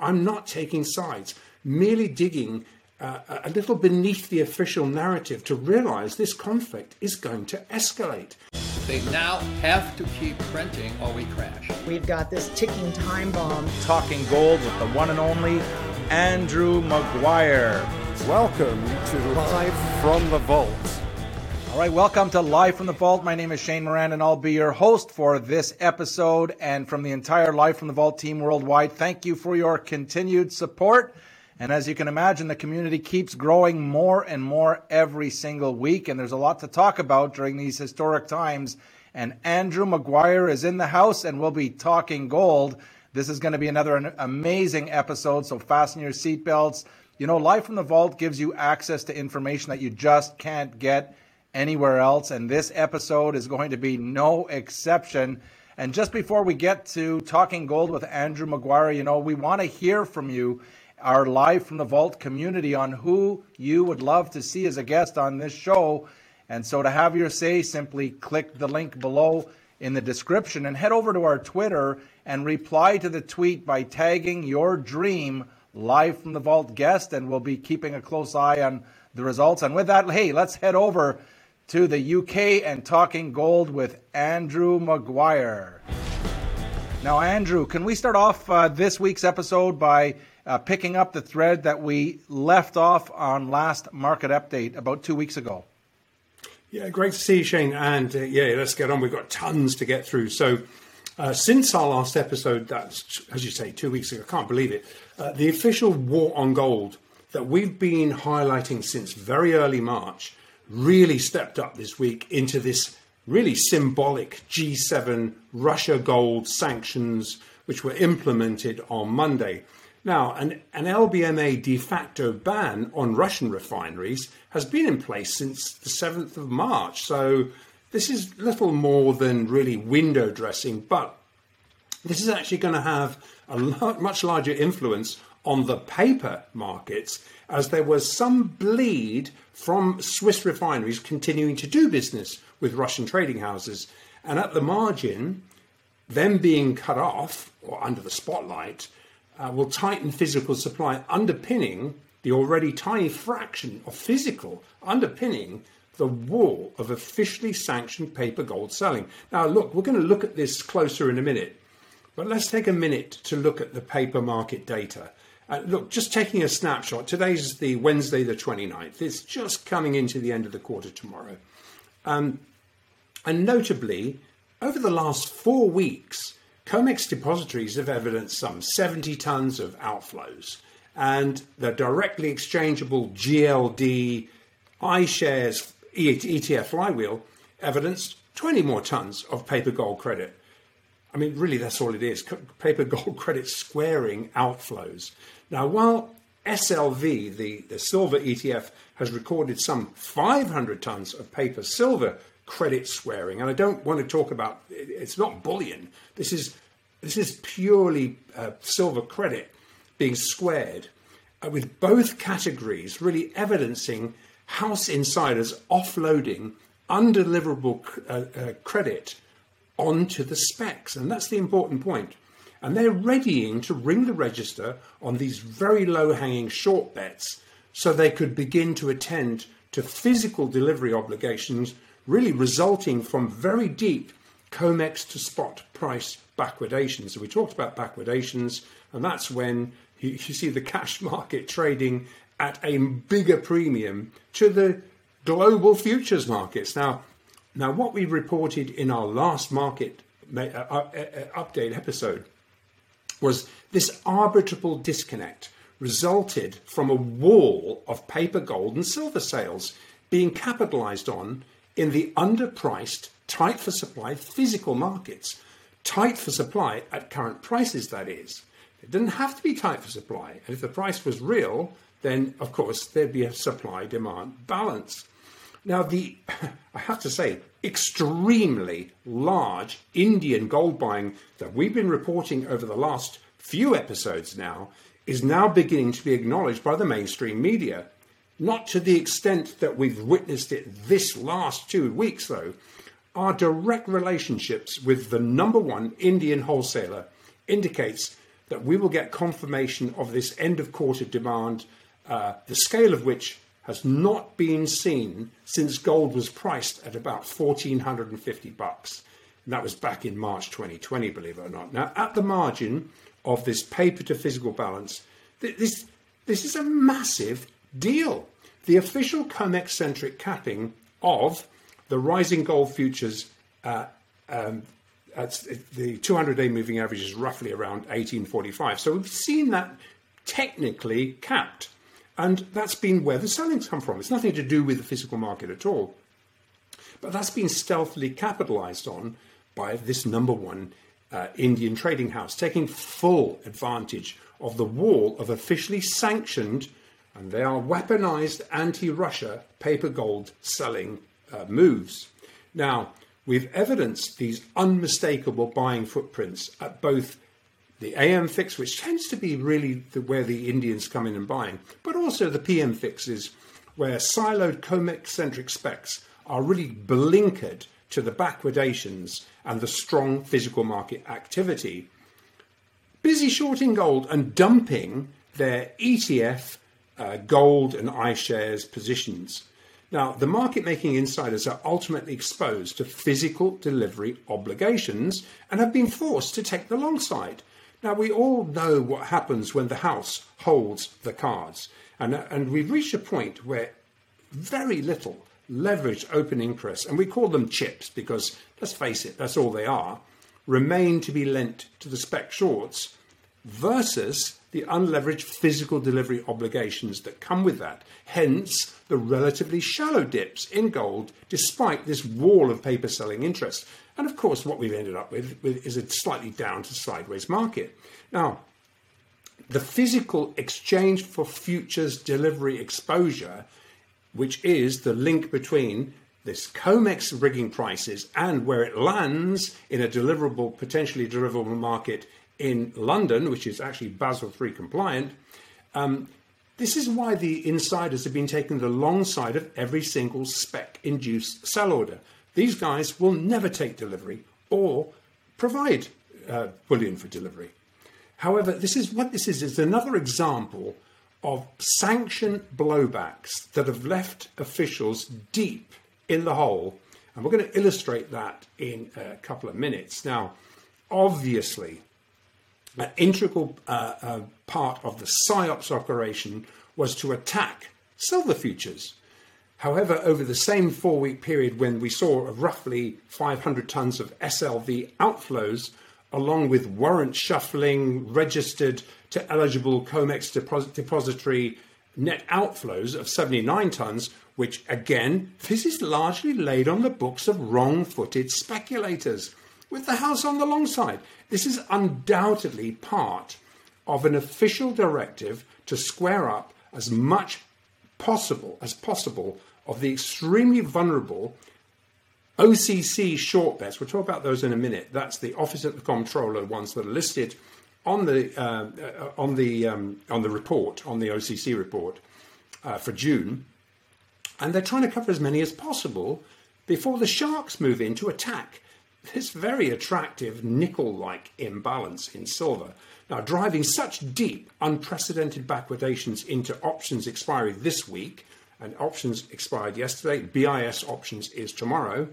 I'm not taking sides, merely digging uh, a little beneath the official narrative to realize this conflict is going to escalate. They now have to keep printing or we crash. We've got this ticking time bomb. Talking gold with the one and only Andrew Maguire. Welcome to Live from the Vault. Right, welcome to Live from the Vault. My name is Shane Moran, and I'll be your host for this episode. And from the entire Live from the Vault team worldwide, thank you for your continued support. And as you can imagine, the community keeps growing more and more every single week. And there's a lot to talk about during these historic times. And Andrew Maguire is in the house and we'll be talking gold. This is going to be another amazing episode. So fasten your seatbelts. You know, Live from the Vault gives you access to information that you just can't get anywhere else. And this episode is going to be no exception. And just before we get to talking gold with Andrew Maguire, you know, we want to hear from you our live from the vault community on who you would love to see as a guest on this show. And so to have your say, simply click the link below in the description and head over to our Twitter and reply to the tweet by tagging your dream live from the vault guest. And we'll be keeping a close eye on the results. And with that, hey, let's head over to the UK and talking gold with Andrew Maguire. Now, Andrew, can we start off uh, this week's episode by uh, picking up the thread that we left off on last market update about two weeks ago. Yeah, great to see you, Shane. And uh, yeah, let's get on. We've got tons to get through. So, uh, since our last episode, that's, as you say, two weeks ago, I can't believe it, uh, the official war on gold that we've been highlighting since very early March really stepped up this week into this really symbolic G7 Russia gold sanctions, which were implemented on Monday. Now, an, an LBMA de facto ban on Russian refineries has been in place since the 7th of March. So this is little more than really window dressing, but this is actually going to have a much larger influence on the paper markets as there was some bleed from Swiss refineries continuing to do business with Russian trading houses. And at the margin, them being cut off or under the spotlight uh, will tighten physical supply, underpinning the already tiny fraction of physical underpinning the wall of officially sanctioned paper gold selling. Now, look, we're going to look at this closer in a minute, but let's take a minute to look at the paper market data. Uh, look, just taking a snapshot, today's the Wednesday, the 29th. It's just coming into the end of the quarter tomorrow. Um, and notably, over the last four weeks, COMEX depositories have evidenced some 70 tons of outflows, and the directly exchangeable GLD iShares ETF flywheel evidenced 20 more tons of paper gold credit. I mean, really, that's all it is paper gold credit squaring outflows. Now, while SLV, the, the silver ETF, has recorded some 500 tons of paper silver credit squaring. And I don't want to talk about it's not bullion. This is this is purely uh, silver credit being squared, uh, with both categories really evidencing house insiders offloading undeliverable uh, uh, credit onto the specs, and that's the important point. And they're readying to ring the register on these very low hanging short bets so they could begin to attend to physical delivery obligations really resulting from very deep COMEX to spot price backwardation. So we talked about backwardations, and that's when you, you see the cash market trading at a bigger premium to the global futures markets. Now, now what we reported in our last market uh, uh, uh, update episode was this arbitrable disconnect resulted from a wall of paper gold and silver sales being capitalized on in the underpriced, tight for supply physical markets. Tight for supply at current prices, that is. It didn't have to be tight for supply. And if the price was real, then of course there'd be a supply demand balance. Now, the, I have to say, extremely large Indian gold buying that we've been reporting over the last few episodes now is now beginning to be acknowledged by the mainstream media. Not to the extent that we've witnessed it this last two weeks, though. Our direct relationships with the number one Indian wholesaler indicates that we will get confirmation of this end of quarter demand, uh, the scale of which has not been seen since gold was priced at about 1450 bucks. And that was back in March 2020, believe it or not. Now, at the margin of this paper to physical balance, this, this is a massive deal. The official COMEX centric capping of the rising gold futures uh, um, the 200 day moving average is roughly around 1845. So we've seen that technically capped. And that's been where the selling's come from. It's nothing to do with the physical market at all. But that's been stealthily capitalized on by this number one uh, Indian trading house, taking full advantage of the wall of officially sanctioned, and they are weaponized anti Russia paper gold selling uh, moves. Now, we've evidenced these unmistakable buying footprints at both the AM fix, which tends to be really the, where the Indians come in and buying, but also the PM fixes, where siloed COMEX centric specs are really blinkered to the backwardations and the strong physical market activity. Busy shorting gold and dumping their ETF uh, gold and iShares positions. Now, the market making insiders are ultimately exposed to physical delivery obligations and have been forced to take the long side. Now, we all know what happens when the House holds the cards, and, and we've reached a point where very little leveraged open interest, and we call them chips because, let's face it, that's all they are, remain to be lent to the spec shorts versus the unleveraged physical delivery obligations that come with that. Hence, the relatively shallow dips in gold despite this wall of paper selling interest. And of course, what we've ended up with, with is a slightly down to sideways market. Now, the physical exchange for futures delivery exposure, which is the link between this COMEX rigging prices and where it lands in a deliverable, potentially deliverable market in London, which is actually Basel III compliant, um, this is why the insiders have been taking the long side of every single spec induced sell order. These guys will never take delivery or provide uh, bullion for delivery. However, this is what this is is another example of sanction blowbacks that have left officials deep in the hole. And we're going to illustrate that in a couple of minutes. Now, obviously, an integral uh, uh, part of the PSYOPS operation was to attack silver futures. However, over the same four week period when we saw roughly 500 tons of SLV outflows, along with warrant shuffling registered to eligible COMEX deposit- depository net outflows of 79 tons, which again, this is largely laid on the books of wrong footed speculators with the House on the long side. This is undoubtedly part of an official directive to square up as much possible as possible of the extremely vulnerable OCC short bets. We'll talk about those in a minute. That's the Office of the Comptroller ones that are listed on the uh, on the um, on the report on the OCC report uh, for June, and they're trying to cover as many as possible before the sharks move in to attack this very attractive nickel like imbalance in silver. Now, driving such deep, unprecedented backwardations into options expiry this week, and options expired yesterday, BIS options is tomorrow.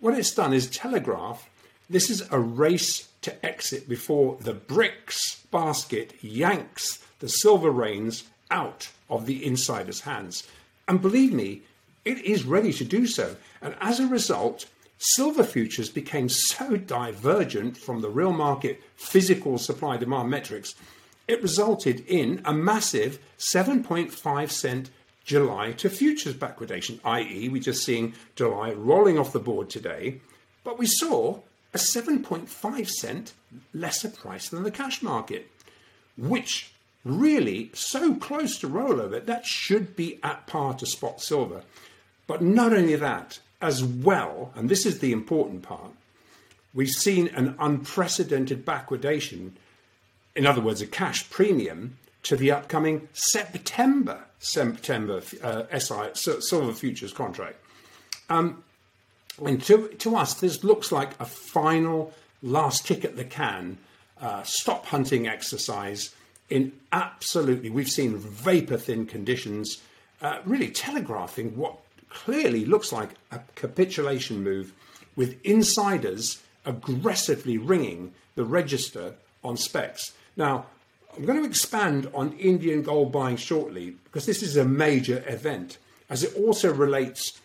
What it's done is telegraph this is a race to exit before the BRICS basket yanks the silver reins out of the insider's hands. And believe me, it is ready to do so. And as a result, silver futures became so divergent from the real market physical supply demand metrics, it resulted in a massive 7.5 cent July to futures backwardation, i.e., we're just seeing July rolling off the board today, but we saw a 7.5 cent lesser price than the cash market, which really so close to rollover that should be at par to spot silver. But not only that, as well, and this is the important part, we've seen an unprecedented backwardation, in other words, a cash premium to the upcoming September September uh, SI silver futures contract. Um, and to, to us, this looks like a final last kick at the can uh, stop hunting exercise in absolutely, we've seen vapor thin conditions, uh, really telegraphing what clearly looks like a capitulation move with insiders aggressively ringing the register on specs. Now, I'm going to expand on Indian gold buying shortly because this is a major event, as it also relates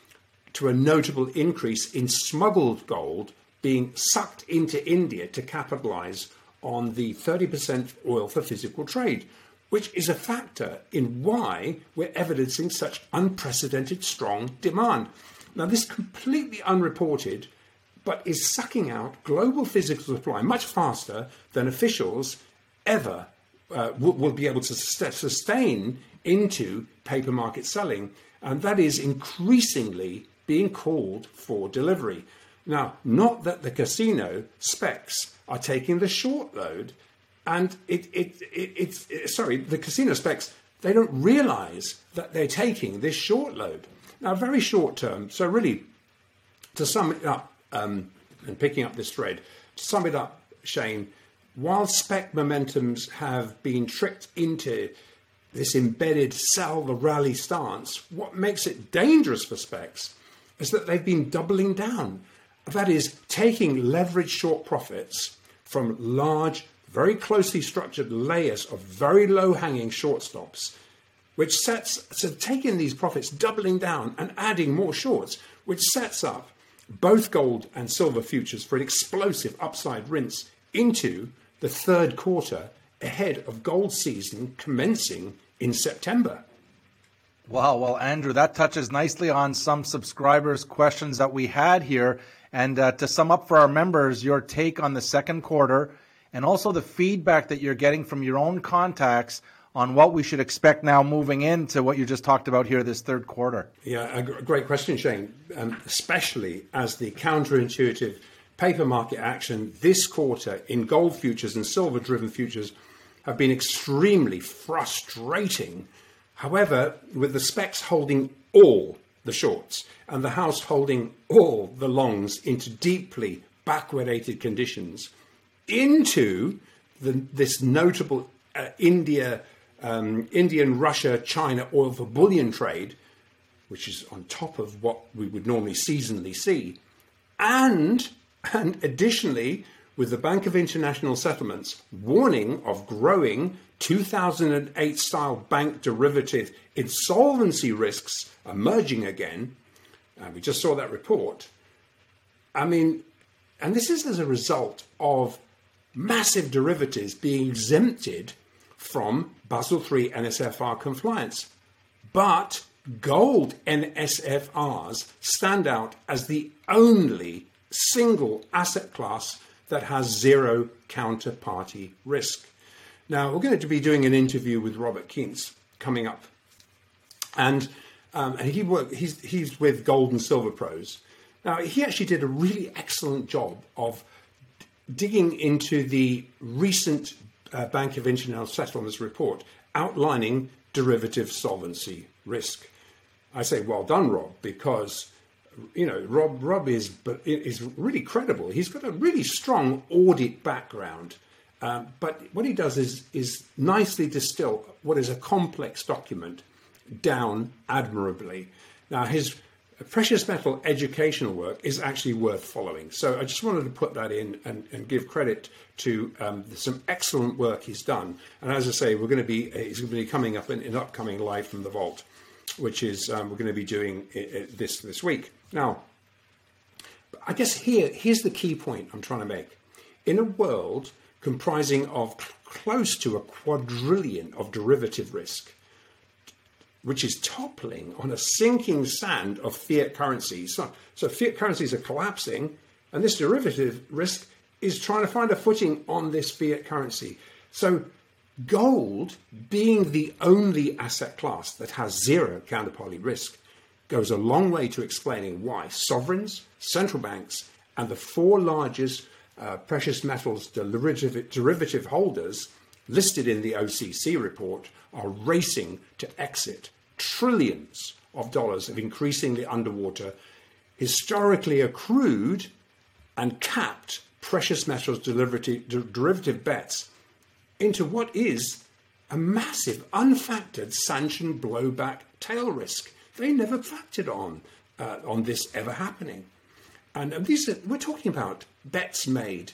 to a notable increase in smuggled gold being sucked into India to capitalize on the 30% oil for physical trade, which is a factor in why we're evidencing such unprecedented strong demand. Now, this completely unreported, but is sucking out global physical supply much faster than officials ever uh, will, will, be able to sustain into paper market selling. And that is increasingly being called for delivery. Now, not that the casino specs are taking the short load, and it, it, it, it's it, sorry, the casino specs they don't realise that they're taking this short load. Now, very short term. So, really, to sum it up, um, and picking up this thread, to sum it up, Shane, while spec momentums have been tricked into this embedded sell the rally stance, what makes it dangerous for specs is that they've been doubling down. That is, taking leveraged short profits from large, very closely structured layers of very low hanging short stops, which sets, so taking these profits, doubling down and adding more shorts, which sets up both gold and silver futures for an explosive upside rinse into the third quarter ahead of gold season commencing in September. Wow. Well, Andrew, that touches nicely on some subscribers' questions that we had here. And uh, to sum up for our members, your take on the second quarter and also the feedback that you're getting from your own contacts on what we should expect now moving into what you just talked about here this third quarter. Yeah, a great question, Shane, um, especially as the counterintuitive paper market action this quarter in gold futures and silver driven futures have been extremely frustrating. However, with the specs holding all the shorts and the house holding all the longs into deeply backwardated conditions into the, this notable uh, India, um, Indian, Russia, China oil for bullion trade, which is on top of what we would normally seasonally see, and and additionally, with the Bank of International Settlements warning of growing 2008 style bank derivative insolvency risks emerging again, and we just saw that report. I mean, and this is as a result of massive derivatives being exempted from Basel III NSFR compliance. But gold NSFRs stand out as the only single asset class that has zero counterparty risk. Now, we're going to be doing an interview with Robert Kientz coming up. And, um, and he work, he's, he's with Gold and Silver Pros. Now, he actually did a really excellent job of digging into the recent uh, Bank of International Settlements report outlining derivative solvency risk. I say well done, Rob, because you know, Rob Rob is is really credible. He's got a really strong audit background, um, but what he does is is nicely distill what is a complex document down admirably. Now his precious metal educational work is actually worth following. So I just wanted to put that in and, and give credit to um, some excellent work he's done. And as I say, we're going to be he's going to be coming up in an upcoming live from the vault, which is um, we're going to be doing it, this this week. Now, I guess here here's the key point I'm trying to make. In a world comprising of close to a quadrillion of derivative risk, which is toppling on a sinking sand of fiat currencies. So, so fiat currencies are collapsing, and this derivative risk is trying to find a footing on this fiat currency. So gold, being the only asset class that has zero counterparty risk, goes a long way to explaining why sovereigns, central banks, and the four largest uh, precious metals derivative, derivative holders listed in the OCC report are racing to exit trillions of dollars of increasingly underwater, historically accrued and capped precious metals derivative, bets into what is a massive, unfactored sanction blowback tail risk. They never factored on uh, on this ever happening. And these are, we're talking about bets made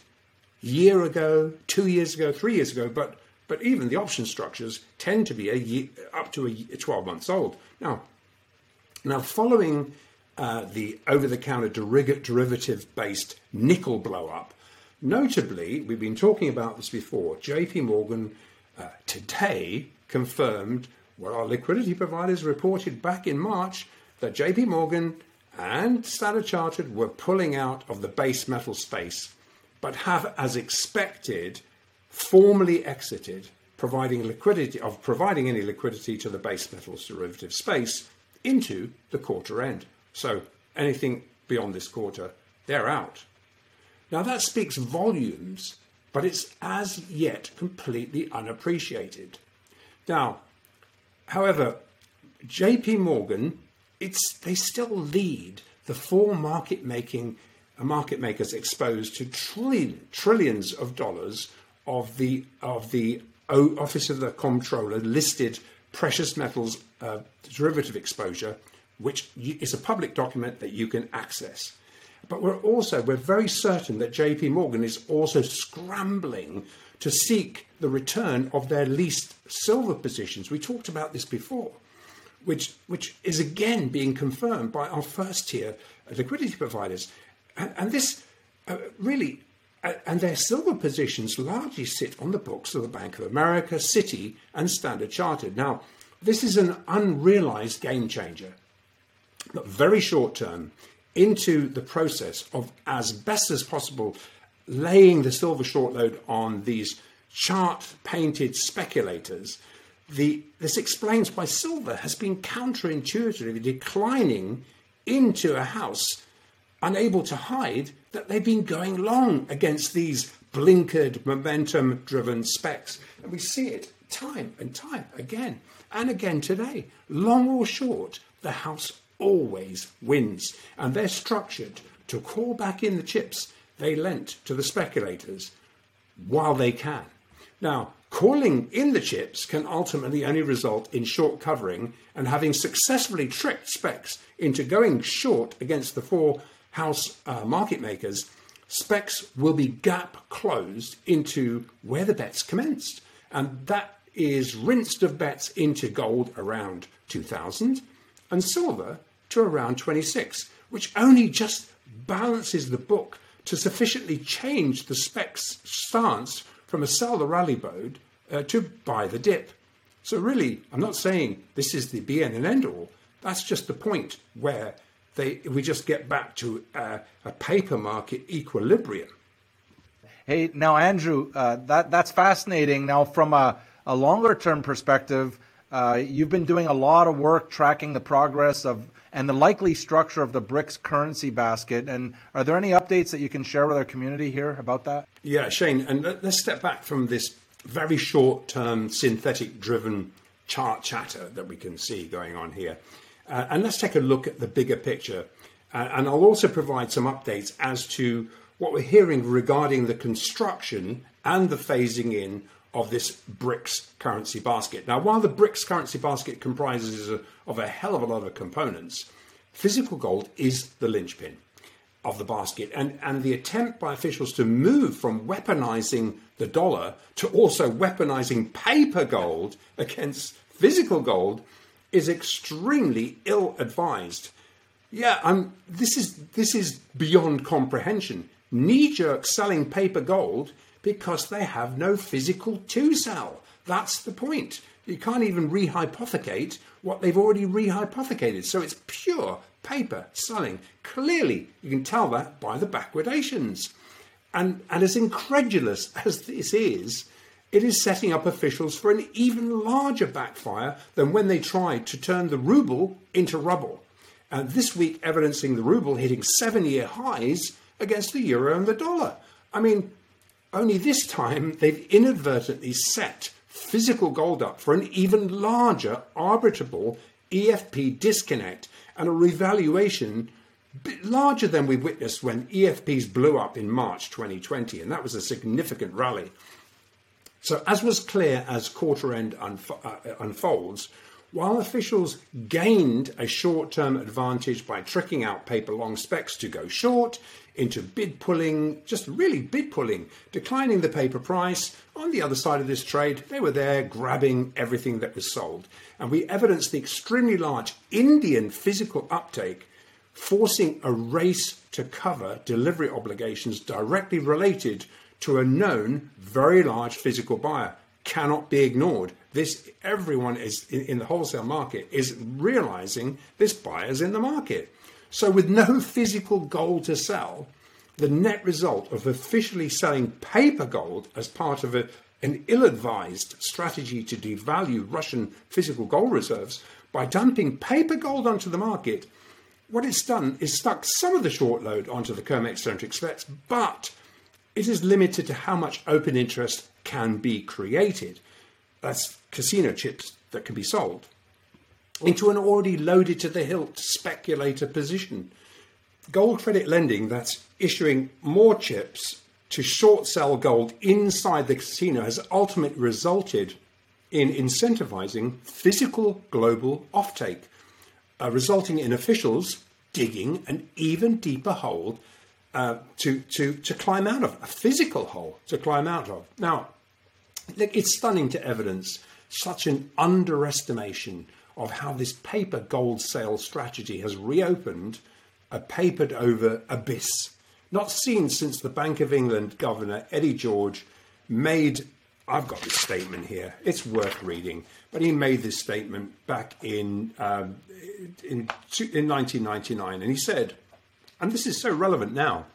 year ago, two years ago, three years ago, but but even the option structures tend to be a year, up to a 12 months old. Now, now following uh, the over-the-counter derivative-based nickel blow-up, notably, we've been talking about this before. J.P. Morgan uh, today confirmed what our liquidity providers reported back in March that J.P. Morgan and Standard Chartered were pulling out of the base metal space, but have, as expected, formally exited providing liquidity of providing any liquidity to the base metals derivative space into the quarter end. So anything beyond this quarter, they're out. Now that speaks volumes, but it's as yet completely unappreciated. Now, however, JP Morgan it's they still lead the four market making market makers exposed to trillion, trillions of dollars of the of the Office of the Comptroller listed precious metals uh, derivative exposure, which is a public document that you can access. But we're also we're very certain that J.P. Morgan is also scrambling to seek the return of their leased silver positions. We talked about this before which, which is again being confirmed by our first tier liquidity providers. And, and this uh, really, and their silver positions largely sit on the books of the Bank of America, Citi, and Standard Chartered. Now, this is an unrealized game changer, but very short term into the process of, as best as possible, laying the silver short load on these chart painted speculators the, this explains why silver has been counterintuitively declining into a house, unable to hide that they've been going long against these blinkered, momentum driven specs. And we see it time and time again and again today. Long or short, the house always wins. And they're structured to call back in the chips they lent to the speculators while they can. Now, calling in the chips can ultimately only result in short covering and having successfully tricked specs into going short against the four house uh, market makers, specs will be gap closed into where the bets commenced. And that is rinsed of bets into gold around 2000 and silver to around 26, which only just balances the book to sufficiently change the specs stance from a sell the rally mode uh, to buy the dip. So, really, I'm not saying this is the be and end all. That's just the point where they, we just get back to uh, a paper market equilibrium. Hey, now, Andrew, uh, that, that's fascinating. Now, from a, a longer term perspective, uh, you've been doing a lot of work tracking the progress of and the likely structure of the BRICS currency basket. And are there any updates that you can share with our community here about that? Yeah, Shane, and let's step back from this very short term synthetic driven chart chatter that we can see going on here. Uh, and let's take a look at the bigger picture. Uh, and I'll also provide some updates as to what we're hearing regarding the construction and the phasing in of this BRICS currency basket. Now, while the BRICS currency basket comprises of a hell of a lot of components, physical gold is the linchpin of the basket. And, and the attempt by officials to move from weaponizing the dollar to also weaponizing paper gold against physical gold is extremely ill advised. Yeah, I'm, this, is, this is beyond comprehension. Knee jerk selling paper gold because they have no physical to sell. That's the point. You can't even rehypothecate what they've already rehypothecated. So it's pure paper selling. Clearly, you can tell that by the backwardations. And, and as incredulous as this is, it is setting up officials for an even larger backfire than when they tried to turn the ruble into rubble. And this week, evidencing the ruble hitting seven year highs against the euro and the dollar. I mean, only this time they've inadvertently set physical gold up for an even larger arbitrable EFP disconnect and a revaluation larger than we witnessed when EFPs blew up in March 2020, and that was a significant rally. So, as was clear as quarter end uh, unfolds, while officials gained a short term advantage by tricking out paper long specs to go short into bid pulling, just really bid pulling, declining the paper price, on the other side of this trade, they were there grabbing everything that was sold. And we evidenced the extremely large Indian physical uptake, forcing a race to cover delivery obligations directly related to a known very large physical buyer cannot be ignored. This everyone is in, in the wholesale market is realizing this buyer's in the market. So with no physical gold to sell, the net result of officially selling paper gold as part of a, an ill-advised strategy to devalue Russian physical gold reserves by dumping paper gold onto the market, what it's done is stuck some of the short load onto the COMEX centric specs, but it is limited to how much open interest can be created. That's casino chips that can be sold into an already loaded to the hilt speculator position. Gold credit lending that's issuing more chips to short sell gold inside the casino has ultimately resulted in incentivizing physical global offtake, uh, resulting in officials digging an even deeper hole uh, to, to, to climb out of, a physical hole to climb out of. Now, look, it's stunning to evidence such an underestimation of how this paper gold sale strategy has reopened a papered over abyss, not seen since the Bank of England governor Eddie George made. I've got this statement here. It's worth reading, but he made this statement back in um, in, in 1999, and he said, and this is so relevant now.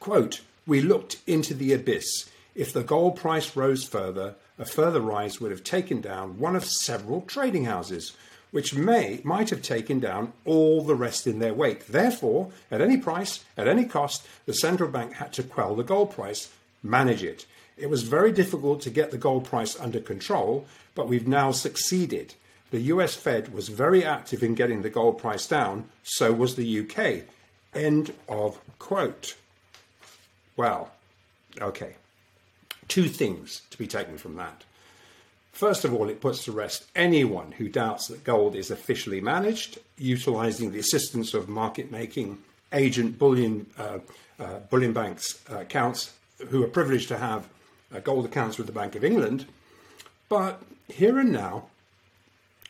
Quote: We looked into the abyss. If the gold price rose further, a further rise would have taken down one of several trading houses, which may might have taken down all the rest in their wake. Therefore, at any price, at any cost, the central bank had to quell the gold price, manage it. It was very difficult to get the gold price under control, but we've now succeeded. The US Fed was very active in getting the gold price down, so was the UK. End of quote. Well, okay. Two things to be taken from that. First of all, it puts to rest anyone who doubts that gold is officially managed, utilizing the assistance of market making agent bullion, uh, uh, bullion banks uh, accounts who are privileged to have uh, gold accounts with the Bank of England. But here and now,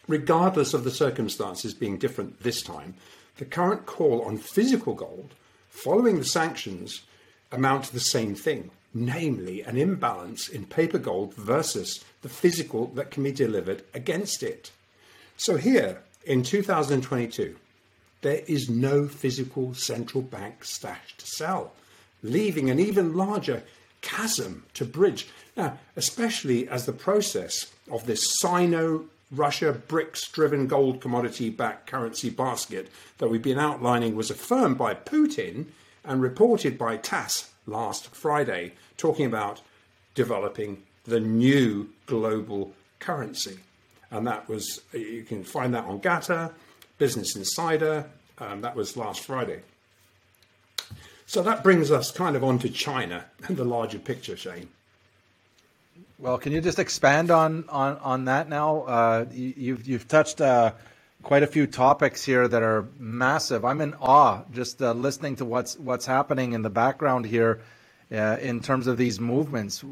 regardless of the circumstances being different this time, the current call on physical gold following the sanctions amount to the same thing namely an imbalance in paper gold versus the physical that can be delivered against it. So here in 2022, there is no physical central bank stash to sell, leaving an even larger chasm to bridge. Now, especially as the process of this Sino Russia BRICS driven gold commodity backed currency basket that we've been outlining was affirmed by Putin and reported by TASS last Friday, talking about developing the new global currency. And that was, you can find that on GATA, Business Insider, um, that was last Friday. So that brings us kind of onto China and the larger picture, Shane. Well, can you just expand on on, on that now? Uh, you, you've you've touched uh, quite a few topics here that are massive. I'm in awe just uh, listening to what's what's happening in the background here uh, in terms of these movements.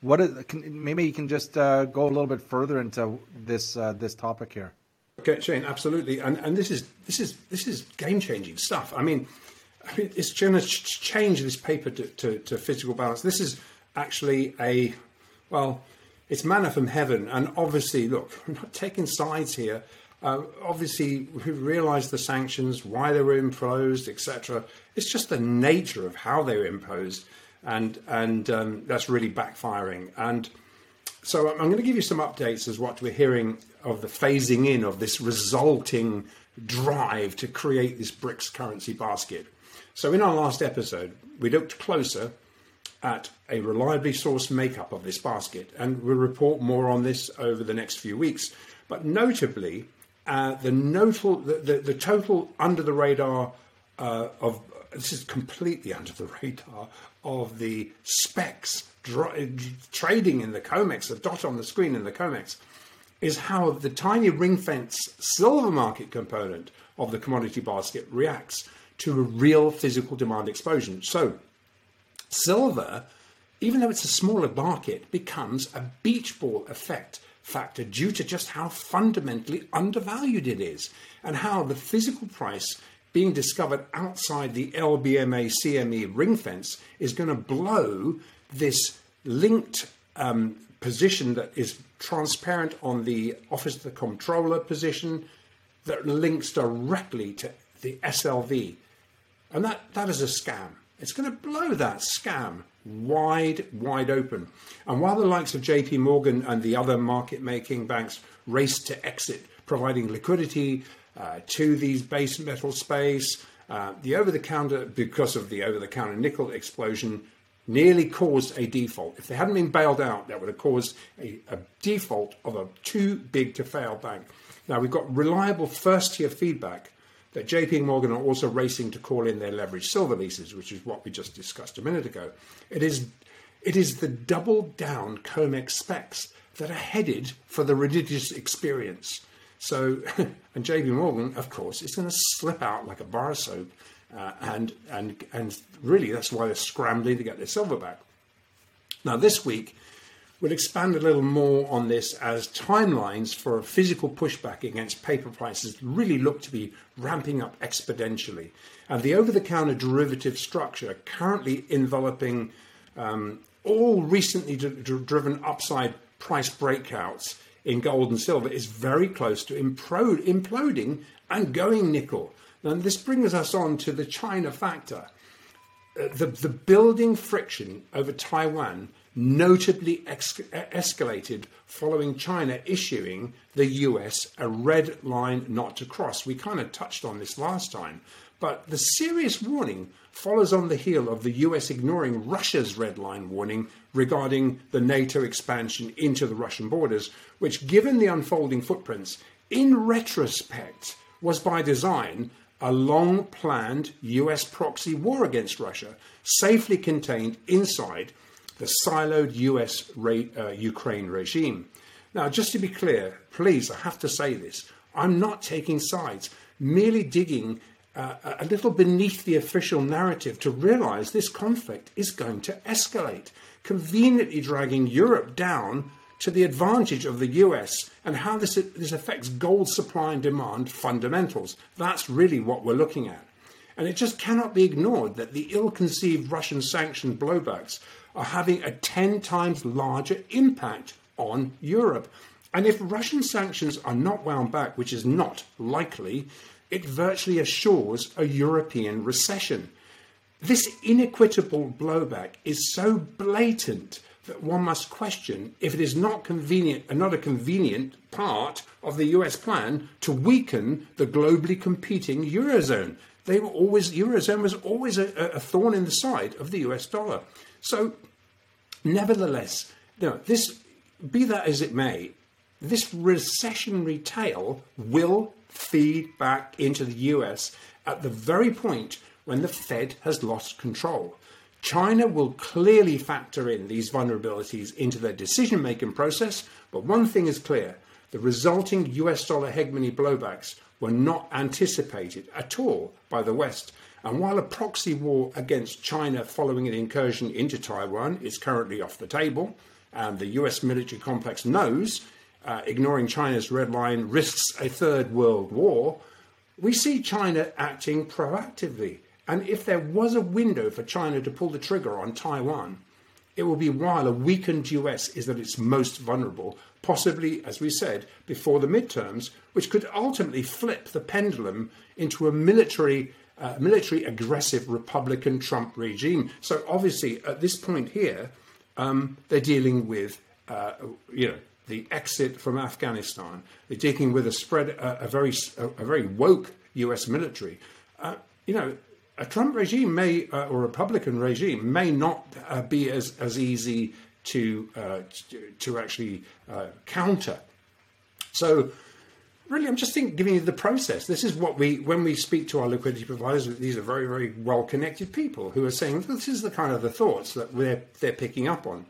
What is, can, maybe you can just uh, go a little bit further into this uh, this topic here. Okay, Shane, absolutely, and and this is this is this is game changing stuff. I mean, I mean, it's going to change this paper to, to, to physical balance. This is actually a well, it's manna from heaven, and obviously, look, I'm not taking sides here. Uh, obviously, we realise the sanctions, why they were imposed, etc. It's just the nature of how they were imposed, and and um, that's really backfiring. And so, I'm going to give you some updates as what we're hearing of the phasing in of this resulting drive to create this BRICS currency basket. So, in our last episode, we looked closer at a reliably sourced makeup of this basket, and we'll report more on this over the next few weeks. But notably, uh, the, notable, the, the, the, total under the radar uh, of this is completely under the radar of the specs trading in the COMEX, the dot on the screen in the COMEX, is how the tiny ring fence silver market component of the commodity basket reacts to a real physical demand explosion. So, silver, even though it's a smaller market, becomes a beach ball effect factor due to just how fundamentally undervalued it is and how the physical price being discovered outside the LBMA CME ring fence is going to blow this linked um, position that is transparent on the Office of the Comptroller position that links directly to the SLV. And that, that is a scam. It's going to blow that scam wide, wide open. And while the likes of JP Morgan and the other market making banks race to exit, providing liquidity uh, to these base metal space, uh, the over the counter, because of the over the counter nickel explosion, nearly caused a default. If they hadn't been bailed out, that would have caused a, a default of a too big to fail bank. Now, we've got reliable first tier feedback that JP Morgan are also racing to call in their leveraged silver leases, which is what we just discussed a minute ago. It is, it is the double down COMEX specs that are headed for the religious experience. So, and JP Morgan, of course, is going to slip out like a bar of soap uh, and and and really that's why they're scrambling to get their silver back. Now this week we'll expand a little more on this as timelines for a physical pushback against paper prices really look to be ramping up exponentially, and the over-the-counter derivative structure currently enveloping um, all recently d- d- driven upside price breakouts in gold and silver is very close to imploding and going nickel. And this brings us on to the China factor. Uh, the, the building friction over Taiwan notably ex- escalated following China issuing the US a red line not to cross. We kind of touched on this last time, but the serious warning follows on the heel of the US ignoring Russia's red line warning regarding the NATO expansion into the Russian borders, which, given the unfolding footprints, in retrospect, was by design a long planned US proxy war against Russia, safely contained inside the siloed US uh, Ukraine regime. Now, just to be clear, please, I have to say this I'm not taking sides, merely digging uh, a little beneath the official narrative to realize this conflict is going to escalate, conveniently dragging Europe down to the advantage of the US and how this, this affects gold supply and demand fundamentals. That's really what we're looking at. And it just cannot be ignored that the ill conceived Russian sanctioned blowbacks are having a 10 times larger impact on Europe. And if Russian sanctions are not wound back, which is not likely, it virtually assures a European recession. This inequitable blowback is so blatant that one must question if it is not convenient and not a convenient part of the US plan to weaken the globally competing eurozone. They were always eurozone was always a, a thorn in the side of the US dollar. So, nevertheless, you this be that as it may, this recessionary tail will feed back into the US at the very point when the Fed has lost control. China will clearly factor in these vulnerabilities into their decision making process, but one thing is clear the resulting US dollar hegemony blowbacks were not anticipated at all by the West. And while a proxy war against China following an incursion into Taiwan is currently off the table, and the US military complex knows uh, ignoring China's red line risks a third world war, we see China acting proactively. And if there was a window for China to pull the trigger on Taiwan, it will be while a weakened US is at its most vulnerable, possibly, as we said, before the midterms, which could ultimately flip the pendulum into a military, uh, military aggressive Republican Trump regime. So obviously, at this point here, um, they're dealing with, uh, you know, the exit from Afghanistan. They're dealing with a spread, uh, a very, a, a, very woke U.S. military. Uh, you know, a Trump regime may, uh, or Republican regime, may not uh, be as, as easy to, uh, to, to, actually counter. So, really, I'm just thinking, giving you the process. This is what we, when we speak to our liquidity providers, these are very, very well connected people who are saying this is the kind of the thoughts that they're, they're picking up on.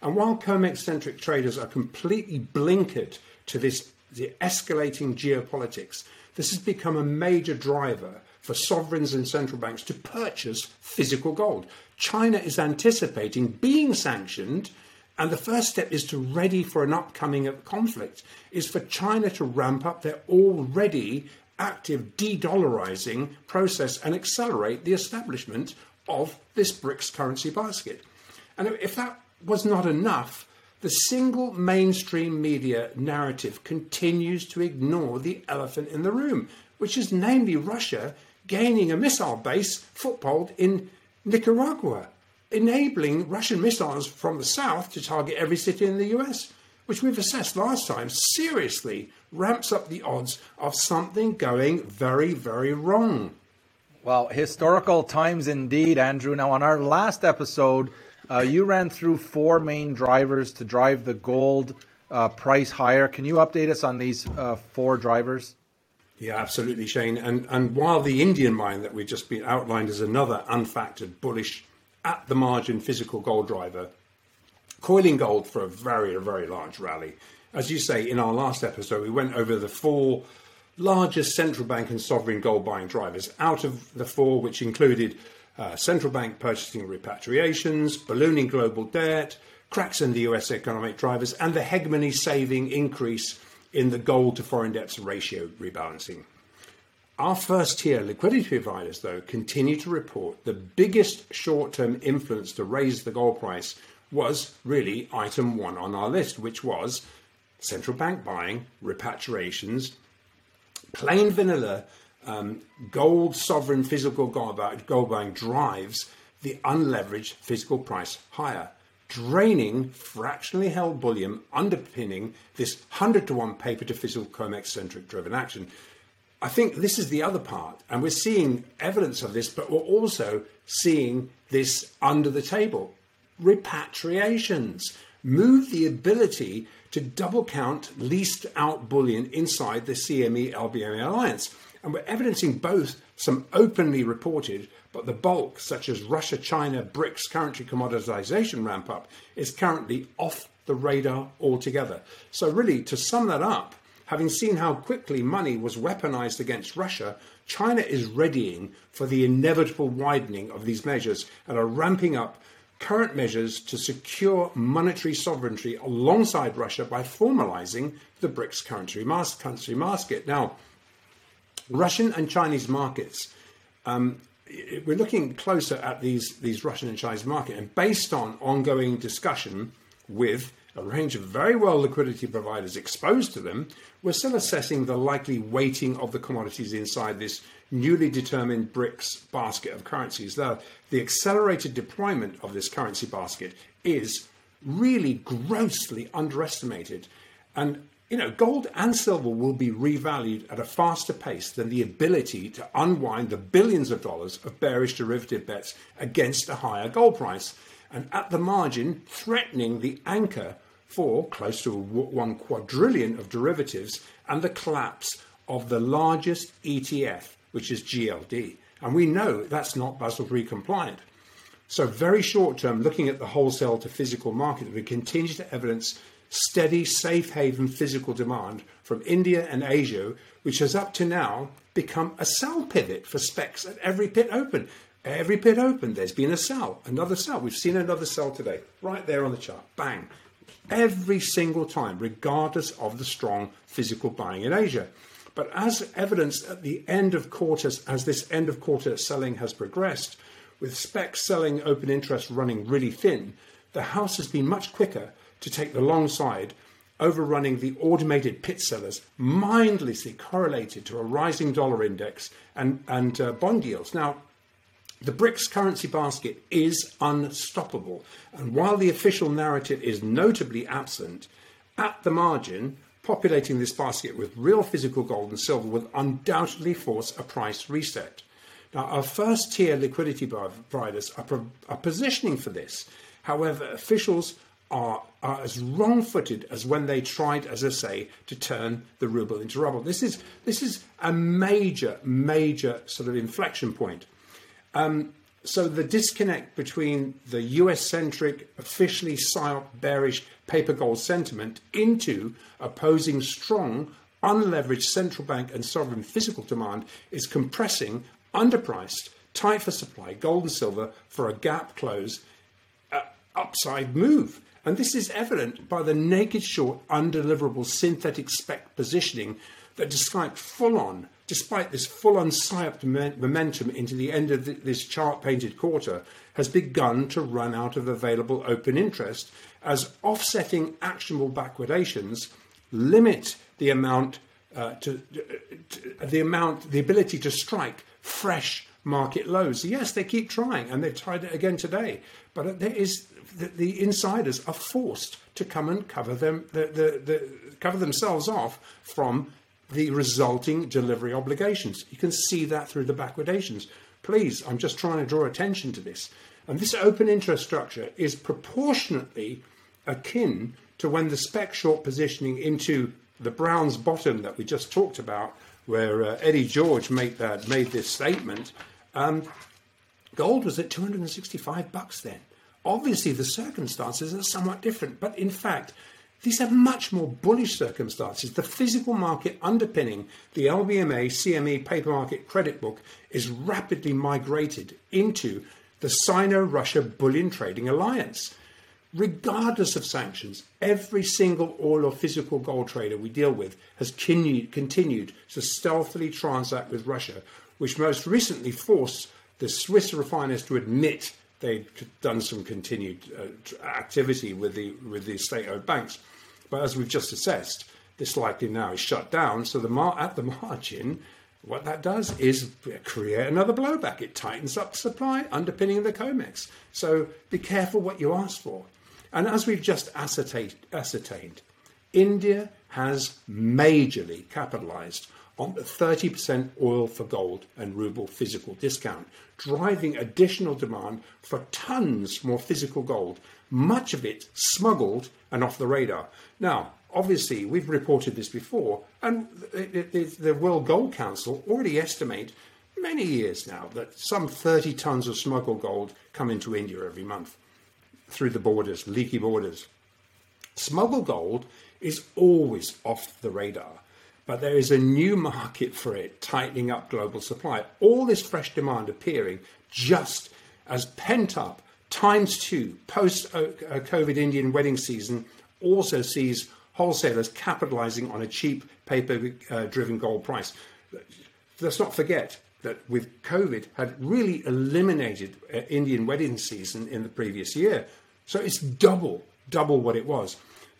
And while COMEX centric traders are completely blinkered to this the escalating geopolitics, this has become a major driver for sovereigns and central banks to purchase physical gold. China is anticipating being sanctioned, and the first step is to ready for an upcoming conflict, is for China to ramp up their already active de-dollarizing process and accelerate the establishment of this BRICS currency basket. And if that was not enough, the single mainstream media narrative continues to ignore the elephant in the room, which is namely Russia gaining a missile base foothold in Nicaragua, enabling Russian missiles from the south to target every city in the US, which we've assessed last time seriously ramps up the odds of something going very, very wrong. Well, historical times indeed, Andrew. Now, on our last episode, uh, you ran through four main drivers to drive the gold uh, price higher. Can you update us on these uh, four drivers? Yeah, absolutely, Shane. And and while the Indian mine that we've just been outlined is another unfactored bullish at the margin physical gold driver, coiling gold for a very very large rally. As you say, in our last episode, we went over the four largest central bank and sovereign gold buying drivers. Out of the four, which included uh, central bank purchasing repatriations, ballooning global debt, cracks in the US economic drivers, and the hegemony saving increase in the gold to foreign debts ratio rebalancing. Our first tier liquidity providers, though, continue to report the biggest short term influence to raise the gold price was really item one on our list, which was central bank buying, repatriations, plain vanilla um, gold sovereign physical gold, gold buying drives the unleveraged physical price higher draining fractionally held bullion underpinning this 100 to 1 paper to physical COMEX centric driven action. I think this is the other part, and we're seeing evidence of this, but we're also seeing this under the table. Repatriations move the ability to double count leased out bullion inside the CME LBMA alliance. And we're evidencing both some openly reported but the bulk, such as Russia China BRICS currency commoditization ramp up, is currently off the radar altogether. So, really, to sum that up, having seen how quickly money was weaponized against Russia, China is readying for the inevitable widening of these measures and are ramping up current measures to secure monetary sovereignty alongside Russia by formalizing the BRICS currency market. Now, Russian and Chinese markets um, we're looking closer at these these Russian and Chinese market, and based on ongoing discussion with a range of very well liquidity providers exposed to them, we're still assessing the likely weighting of the commodities inside this newly determined BRICS basket of currencies. The, accelerated deployment of this currency basket is really grossly underestimated. And you know, gold and silver will be revalued at a faster pace than the ability to unwind the billions of dollars of bearish derivative bets against a higher gold price, and at the margin, threatening the anchor for close to one quadrillion of derivatives and the collapse of the largest ETF, which is GLD. And we know that's not Basel III compliant. So, very short term, looking at the wholesale to physical market, we continue to evidence steady, safe haven physical demand from India and Asia, which has up to now become a sell pivot for specs at every pit open. Every pit open, there's been a sell, another sell. We've seen another sell today, right there on the chart. Bang. Every single time, regardless of the strong physical buying in Asia. But as evidenced at the end of quarters, as this end of quarter selling has progressed, with spec selling open interest running really thin, the house has been much quicker to take the long side, overrunning the automated pit sellers, mindlessly correlated to a rising dollar index and, and uh, bond yields. Now, the BRICS currency basket is unstoppable. And while the official narrative is notably absent, at the margin, populating this basket with real physical gold and silver would undoubtedly force a price reset. Now, our first tier liquidity providers are, are positioning for this. However, officials are, are as wrong footed as when they tried, as I say, to turn the ruble into rubble. This is, this is a major, major sort of inflection point. Um, so the disconnect between the US centric, officially psyop bearish paper gold sentiment into opposing strong, unleveraged central bank and sovereign physical demand is compressing, underpriced, tight for supply, gold and silver for a gap close, uh, upside move. And this is evident by the naked short, undeliverable synthetic spec positioning that despite full on, despite this full on momentum into the end of the, this chart painted quarter, has begun to run out of available open interest as offsetting actionable backwardations limit the amount uh, to, to, the amount the ability to strike fresh market lows. Yes, they keep trying, and they've tried it again today. But there is the, the insiders are forced to come and cover them the, the, the, cover themselves off from the resulting delivery obligations. You can see that through the backwardations. Please, I'm just trying to draw attention to this. And this open interest structure is proportionately akin to when the spec short positioning into the Browns bottom that we just talked about, where uh, Eddie George made, that made this statement, um, gold was at 265 bucks then. Obviously, the circumstances are somewhat different, but in fact, these are much more bullish circumstances. The physical market underpinning the LBMA CME paper market credit book is rapidly migrated into the Sino Russia Bullion Trading Alliance. Regardless of sanctions, every single oil or physical gold trader we deal with has continued, continued to stealthily transact with Russia, which most recently forced the Swiss refiners to admit they'd done some continued uh, activity with the with the state-owned banks. But as we've just assessed, this likely now is shut down. So the mar- at the margin, what that does is create another blowback. It tightens up supply, underpinning the COMEX. So be careful what you ask for. And as we've just ascertained, ascertained India has majorly capitalized on the 30% oil for gold and ruble physical discount, driving additional demand for tons more physical gold, much of it smuggled and off the radar. Now, obviously, we've reported this before, and the, World Gold Council already estimate many years now that some 30 tons of smuggled gold come into India every month through the borders, leaky borders. Smuggled gold is always off the radar but there is a new market for it, tightening up global supply. All this fresh demand appearing just as pent up times two post uh, COVID Indian wedding season also sees wholesalers capitalizing on a cheap paper uh, driven gold price. Let's not forget that with COVID had really eliminated uh, Indian wedding season in the previous year. So it's double, double what it was.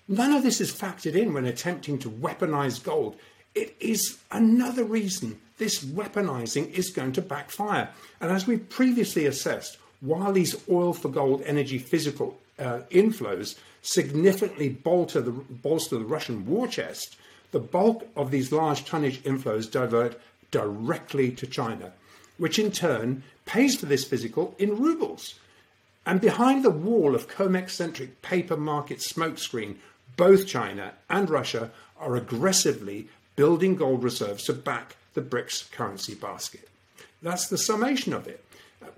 None of this is factored in when attempting to weaponize gold it is another reason this weaponizing is going to backfire. And as we've previously assessed, while these oil for gold energy physical uh, inflows significantly bolster the, bolster the Russian war chest, the bulk of these large tonnage inflows divert directly to China, which in turn pays for this physical in rubles. And behind the wall of COMEX centric paper market smokescreen, both China and Russia are aggressively building gold reserves to back the BRICS currency basket. That's the summation of it.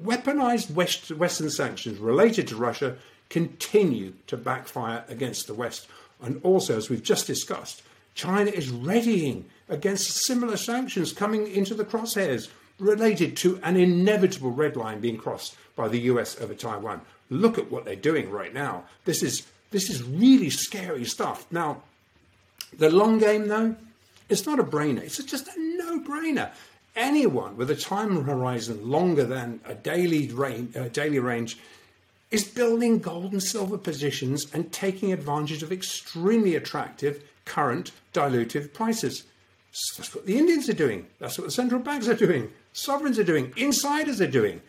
Weaponized West, Western sanctions related to Russia continue to backfire against the West. And also, as we've just discussed, China is readying against similar sanctions coming into the crosshairs related to an inevitable red line being crossed by the US over Taiwan. Look at what they're doing right now. This is this is really scary stuff. Now, the long game though, it's not a brainer. It's just a no brainer. Anyone with a time horizon longer than a daily range, daily range is building gold and silver positions and taking advantage of extremely attractive current dilutive prices. That's what the Indians are doing. That's what the central banks are doing. Sovereigns are doing. Insiders are doing.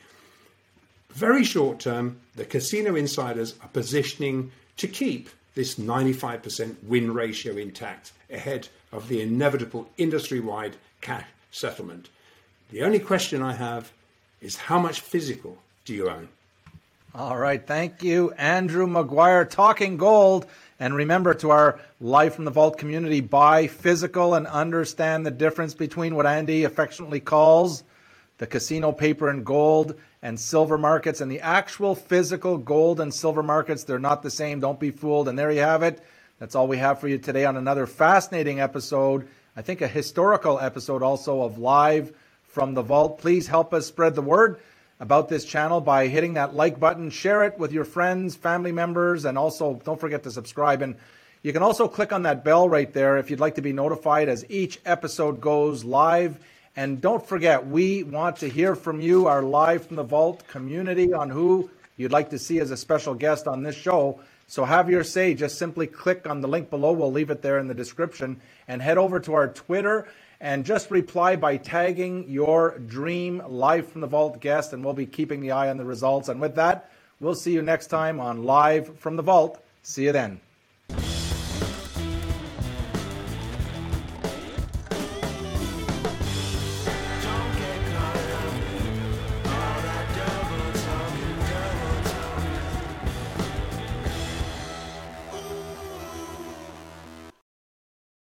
Very short term, the casino insiders are positioning to keep this 95% win ratio intact ahead of the inevitable industry wide cash settlement. The only question I have is how much physical do you own? All right. Thank you, Andrew Maguire, Talking Gold. And remember to our Live from the Vault community, buy physical and understand the difference between what Andy affectionately calls the casino paper and gold and silver markets and the actual physical gold and silver markets. They're not the same. Don't be fooled. And there you have it. That's all we have for you today on another fascinating episode. I think a historical episode also of Live from the Vault. Please help us spread the word about this channel by hitting that like button, share it with your friends, family members, and also don't forget to subscribe. And you can also click on that bell right there if you'd like to be notified as each episode goes live. And don't forget, we want to hear from you, our Live from the Vault community, on who you'd like to see as a special guest on this show. So have your say. Just simply click on the link below. We'll leave it there in the description. And head over to our Twitter and just reply by tagging your dream Live from the Vault guest, and we'll be keeping the eye on the results. And with that, we'll see you next time on Live from the Vault. See you then.